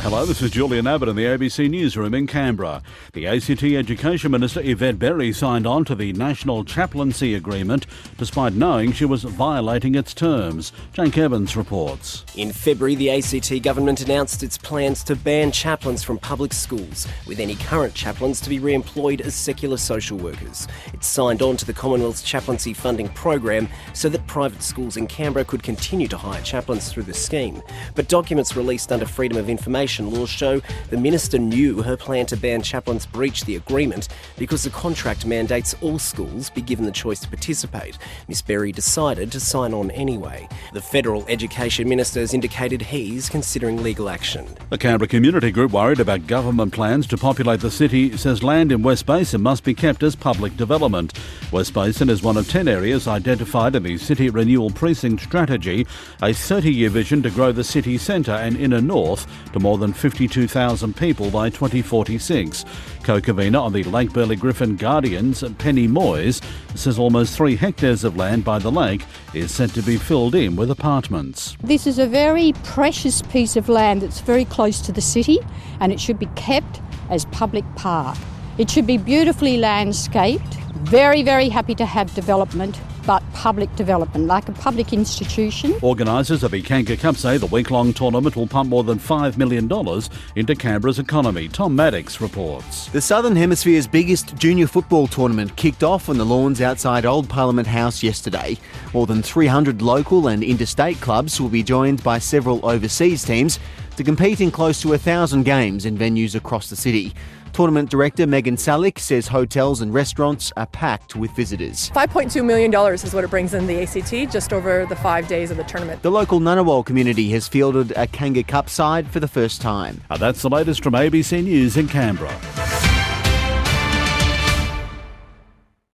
Uh, hello, this is Julian Abbott in the ABC Newsroom in Canberra. The ACT Education Minister Yvette Berry signed on to the National Chaplaincy Agreement despite knowing she was violating its terms. Jake Evans reports. In February, the ACT government announced its plans to ban chaplains from public schools, with any current chaplains to be re employed as secular social workers. It signed on to the Commonwealth's chaplaincy funding program so that private schools in Canberra could continue to hire chaplains through the scheme. But documents released under Freedom of Information laws show the minister knew her plan to ban chaplains breached the agreement because the contract mandates all schools be given the choice to participate. Miss Berry decided to sign on anyway. The federal education minister has indicated he's considering legal action. The Canberra Community Group worried about government plans to populate the city says land in West Basin must be kept as public development. West Basin is one of 10 areas identified in the City Renewal Precinct Strategy, a 30 year vision to grow the city centre and inner north to more more than 52,000 people by 2046. Co-convener on the Lake Burley Griffin Guardians, Penny Moyes, says almost three hectares of land by the lake is set to be filled in with apartments. This is a very precious piece of land that's very close to the city and it should be kept as public park. It should be beautifully landscaped. Very, very happy to have development but public development, like a public institution. Organisers of the Kanga Cup say the week-long tournament will pump more than $5 million into Canberra's economy. Tom Maddox reports. The Southern Hemisphere's biggest junior football tournament kicked off on the lawns outside Old Parliament House yesterday. More than 300 local and interstate clubs will be joined by several overseas teams to compete in close to a thousand games in venues across the city. Tournament director Megan Salick says hotels and restaurants are packed with visitors. $5.2 million is what it brings in the ACT just over the five days of the tournament. The local Ngunnawal community has fielded a Kanga Cup side for the first time. And that's the latest from ABC News in Canberra.